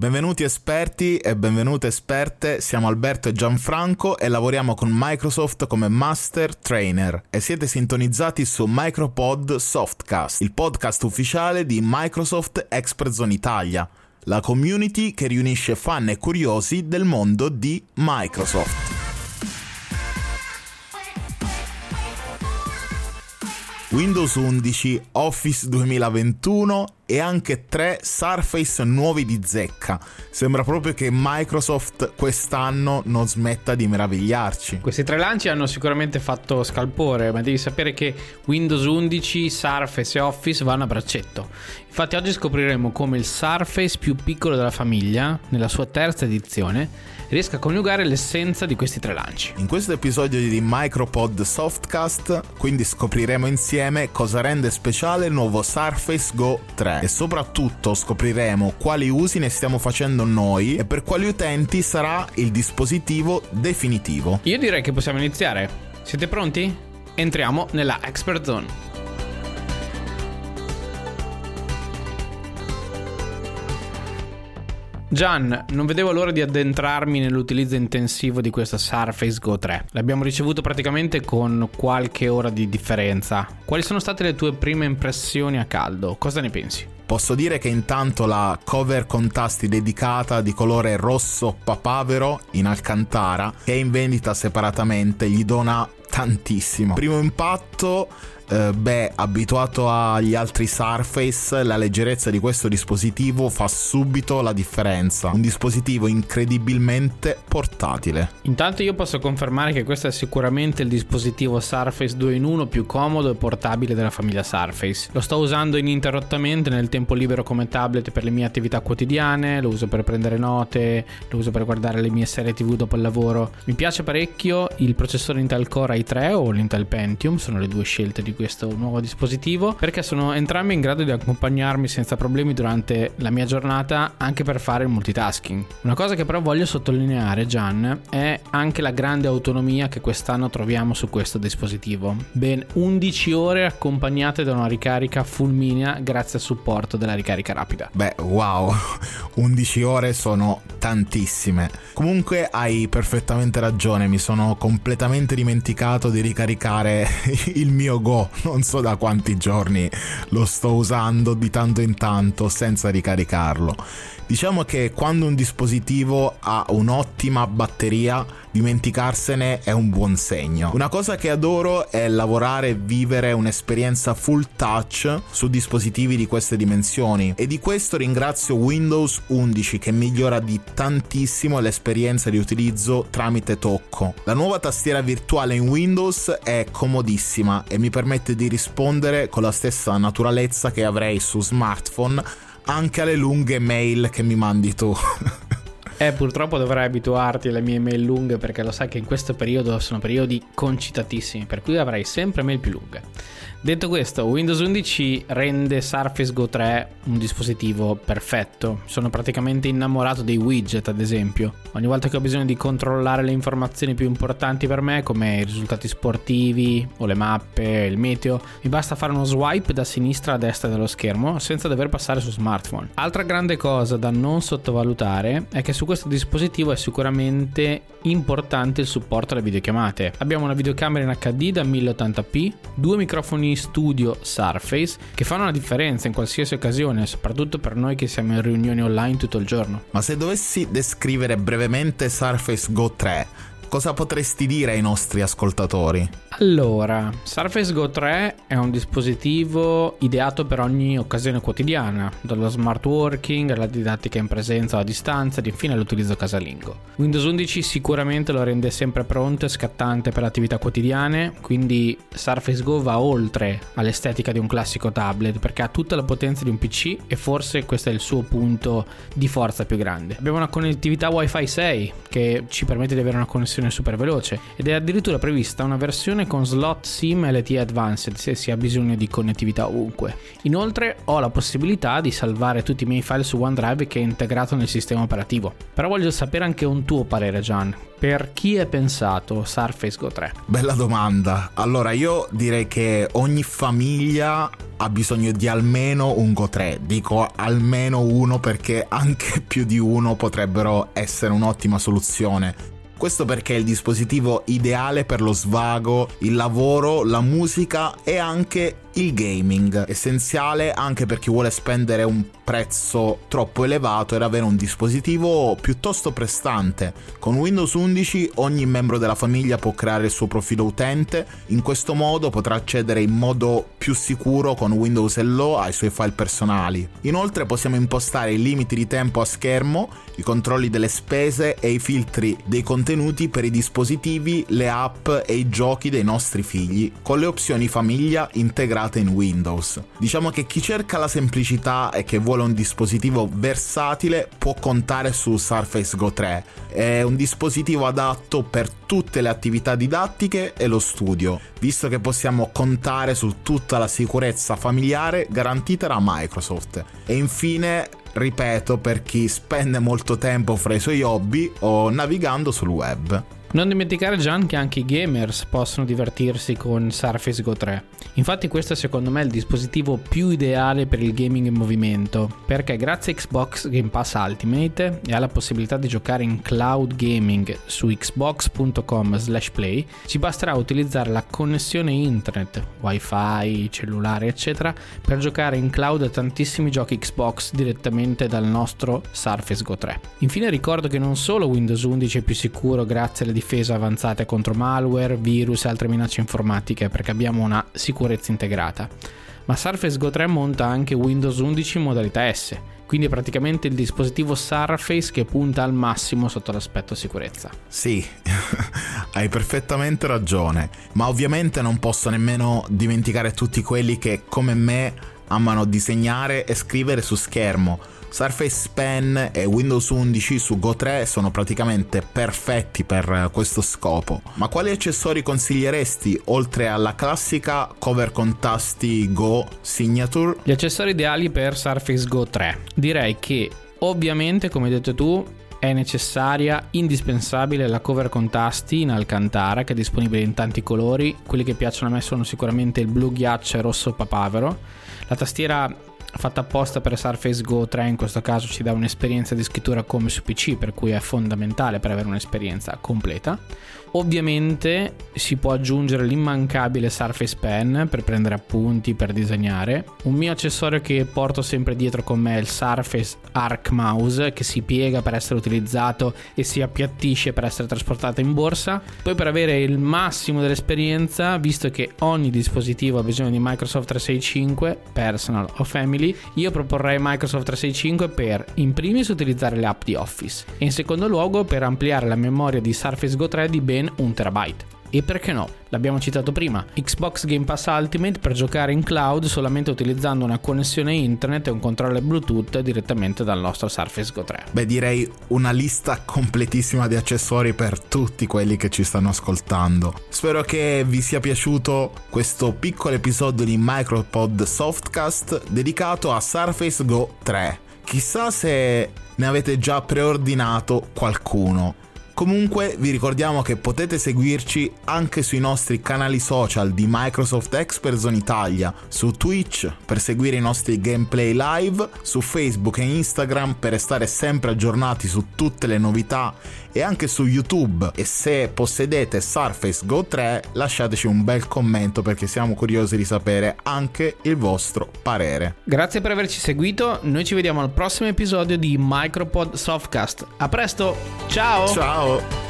Benvenuti esperti e benvenute esperte, siamo Alberto e Gianfranco e lavoriamo con Microsoft come Master Trainer e siete sintonizzati su Micropod Softcast, il podcast ufficiale di Microsoft Expert Zone Italia, la community che riunisce fan e curiosi del mondo di Microsoft. Windows 11, Office 2021 e anche tre Surface nuovi di zecca. Sembra proprio che Microsoft quest'anno non smetta di meravigliarci. Questi tre lanci hanno sicuramente fatto scalpore, ma devi sapere che Windows 11, Surface e Office vanno a braccetto. Infatti oggi scopriremo come il Surface più piccolo della famiglia, nella sua terza edizione, riesca a coniugare l'essenza di questi tre lanci. In questo episodio di Micropod Softcast, quindi scopriremo insieme cosa rende speciale il nuovo Surface Go 3 e soprattutto scopriremo quali usi ne stiamo facendo noi e per quali utenti sarà il dispositivo definitivo. Io direi che possiamo iniziare. Siete pronti? Entriamo nella Expert Zone. Gian, non vedevo l'ora di addentrarmi nell'utilizzo intensivo di questo Surface Go 3. L'abbiamo ricevuto praticamente con qualche ora di differenza. Quali sono state le tue prime impressioni a caldo? Cosa ne pensi? Posso dire che intanto la cover con tasti dedicata di colore rosso papavero in Alcantara, che è in vendita separatamente, gli dona tantissimo. Primo impatto eh, beh, abituato agli altri Surface, la leggerezza di questo dispositivo fa subito la differenza. Un dispositivo incredibilmente portatile. Intanto io posso confermare che questo è sicuramente il dispositivo Surface 2 in 1 più comodo e portabile della famiglia Surface. Lo sto usando ininterrottamente nel tempo libero come tablet per le mie attività quotidiane, lo uso per prendere note, lo uso per guardare le mie serie TV dopo il lavoro. Mi piace parecchio il processore Intel Core i3 o l'Intel Pentium, sono le due scelte di questo nuovo dispositivo perché sono entrambi in grado di accompagnarmi senza problemi durante la mia giornata anche per fare il multitasking. Una cosa che però voglio sottolineare, Gian, è anche la grande autonomia che quest'anno troviamo su questo dispositivo. Ben 11 ore accompagnate da una ricarica fulminea grazie al supporto della ricarica rapida. Beh, wow, 11 ore sono tantissime. Comunque hai perfettamente ragione, mi sono completamente dimenticato di ricaricare il mio Go non so da quanti giorni lo sto usando di tanto in tanto senza ricaricarlo. Diciamo che quando un dispositivo ha un'ottima batteria, dimenticarsene è un buon segno. Una cosa che adoro è lavorare e vivere un'esperienza full touch su dispositivi di queste dimensioni e di questo ringrazio Windows 11 che migliora di tantissimo l'esperienza di utilizzo tramite tocco. La nuova tastiera virtuale in Windows è comodissima e mi permette di rispondere con la stessa naturalezza che avrei su smartphone anche alle lunghe mail che mi mandi tu. Eh, purtroppo dovrai abituarti alle mie mail lunghe perché lo sai che in questo periodo sono periodi concitatissimi, per cui avrai sempre mail più lunghe. Detto questo, Windows 11 rende Surface Go 3 un dispositivo perfetto. Sono praticamente innamorato dei widget, ad esempio. Ogni volta che ho bisogno di controllare le informazioni più importanti per me, come i risultati sportivi o le mappe, il meteo, mi basta fare uno swipe da sinistra a destra dello schermo senza dover passare su smartphone. Altra grande cosa da non sottovalutare è che su questo dispositivo è sicuramente importante il supporto alle videochiamate. Abbiamo una videocamera in HD da 1080p, due microfoni studio Surface che fanno la differenza in qualsiasi occasione, soprattutto per noi che siamo in riunioni online tutto il giorno. Ma se dovessi descrivere brevemente Surface Go 3, cosa potresti dire ai nostri ascoltatori? Allora, Surface Go 3 è un dispositivo ideato per ogni occasione quotidiana, dallo smart working alla didattica in presenza o a distanza ed infine all'utilizzo casalingo. Windows 11 sicuramente lo rende sempre pronto e scattante per attività quotidiane, quindi Surface Go va oltre all'estetica di un classico tablet perché ha tutta la potenza di un PC e forse questo è il suo punto di forza più grande. Abbiamo una connettività Wi-Fi 6 che ci permette di avere una connessione versione super veloce ed è addirittura prevista una versione con slot SIM LTE Advanced se si ha bisogno di connettività ovunque. Inoltre ho la possibilità di salvare tutti i miei file su OneDrive che è integrato nel sistema operativo. Però voglio sapere anche un tuo parere Gian. Per chi è pensato Surface Go 3? Bella domanda. Allora io direi che ogni famiglia ha bisogno di almeno un Go 3. Dico almeno uno perché anche più di uno potrebbero essere un'ottima soluzione. Questo perché è il dispositivo ideale per lo svago, il lavoro, la musica e anche il gaming, essenziale anche per chi vuole spendere un prezzo troppo elevato ed avere un dispositivo piuttosto prestante. Con Windows 11 ogni membro della famiglia può creare il suo profilo utente, in questo modo potrà accedere in modo più sicuro con Windows Hello ai suoi file personali. Inoltre possiamo impostare i limiti di tempo a schermo, i controlli delle spese e i filtri dei contenuti per i dispositivi, le app e i giochi dei nostri figli, con le opzioni famiglia integrate integrata in Windows. Diciamo che chi cerca la semplicità e che vuole un dispositivo versatile può contare su Surface Go 3. È un dispositivo adatto per tutte le attività didattiche e lo studio, visto che possiamo contare su tutta la sicurezza familiare garantita da Microsoft. E infine ripeto, per chi spende molto tempo fra i suoi hobby o navigando sul web. Non dimenticare Gian che anche i gamers possono divertirsi con Surface Go 3. Infatti questo è secondo me il dispositivo più ideale per il gaming in movimento, perché grazie a Xbox Game Pass Ultimate e alla possibilità di giocare in cloud gaming su xbox.com/play, ci basterà utilizzare la connessione internet, wifi, cellulare eccetera, per giocare in cloud tantissimi giochi Xbox direttamente dal nostro Surface Go 3. Infine ricordo che non solo Windows 11 è più sicuro grazie alle difese avanzate contro malware, virus e altre minacce informatiche perché abbiamo una sicurezza integrata. Ma Surface Go 3 monta anche Windows 11 in modalità S, quindi è praticamente il dispositivo Surface che punta al massimo sotto l'aspetto sicurezza. Sì, hai perfettamente ragione, ma ovviamente non posso nemmeno dimenticare tutti quelli che come me amano disegnare e scrivere su schermo Surface Pen e Windows 11 su Go 3 sono praticamente perfetti per questo scopo. Ma quali accessori consiglieresti oltre alla classica cover con tasti Go Signature? Gli accessori ideali per Surface Go 3. Direi che ovviamente, come hai detto tu, è necessaria, indispensabile la cover con tasti in Alcantara che è disponibile in tanti colori. Quelli che piacciono a me sono sicuramente il blu ghiaccio e rosso papavero. La tastiera fatta apposta per Surface Go 3 in questo caso ci dà un'esperienza di scrittura come su PC per cui è fondamentale per avere un'esperienza completa Ovviamente si può aggiungere l'immancabile Surface Pen per prendere appunti, per disegnare. Un mio accessorio che porto sempre dietro con me è il Surface Arc Mouse che si piega per essere utilizzato e si appiattisce per essere trasportato in borsa. Poi per avere il massimo dell'esperienza, visto che ogni dispositivo ha bisogno di Microsoft 365, personal o family, io proporrei Microsoft 365 per in primis utilizzare le app di Office e in secondo luogo per ampliare la memoria di Surface Go 3 di ben ben un terabyte. E perché no? L'abbiamo citato prima, Xbox Game Pass Ultimate per giocare in cloud solamente utilizzando una connessione internet e un controller Bluetooth direttamente dal nostro Surface Go 3. Beh, direi una lista completissima di accessori per tutti quelli che ci stanno ascoltando. Spero che vi sia piaciuto questo piccolo episodio di Micropod Softcast dedicato a Surface Go 3. Chissà se ne avete già preordinato qualcuno. Comunque vi ricordiamo che potete seguirci anche sui nostri canali social di Microsoft Experts on Italia, su Twitch per seguire i nostri gameplay live, su Facebook e Instagram per restare sempre aggiornati su tutte le novità e anche su YouTube. E se possedete Surface Go 3 lasciateci un bel commento perché siamo curiosi di sapere anche il vostro parere. Grazie per averci seguito, noi ci vediamo al prossimo episodio di Micropod Softcast. A presto, ciao! Ciao! う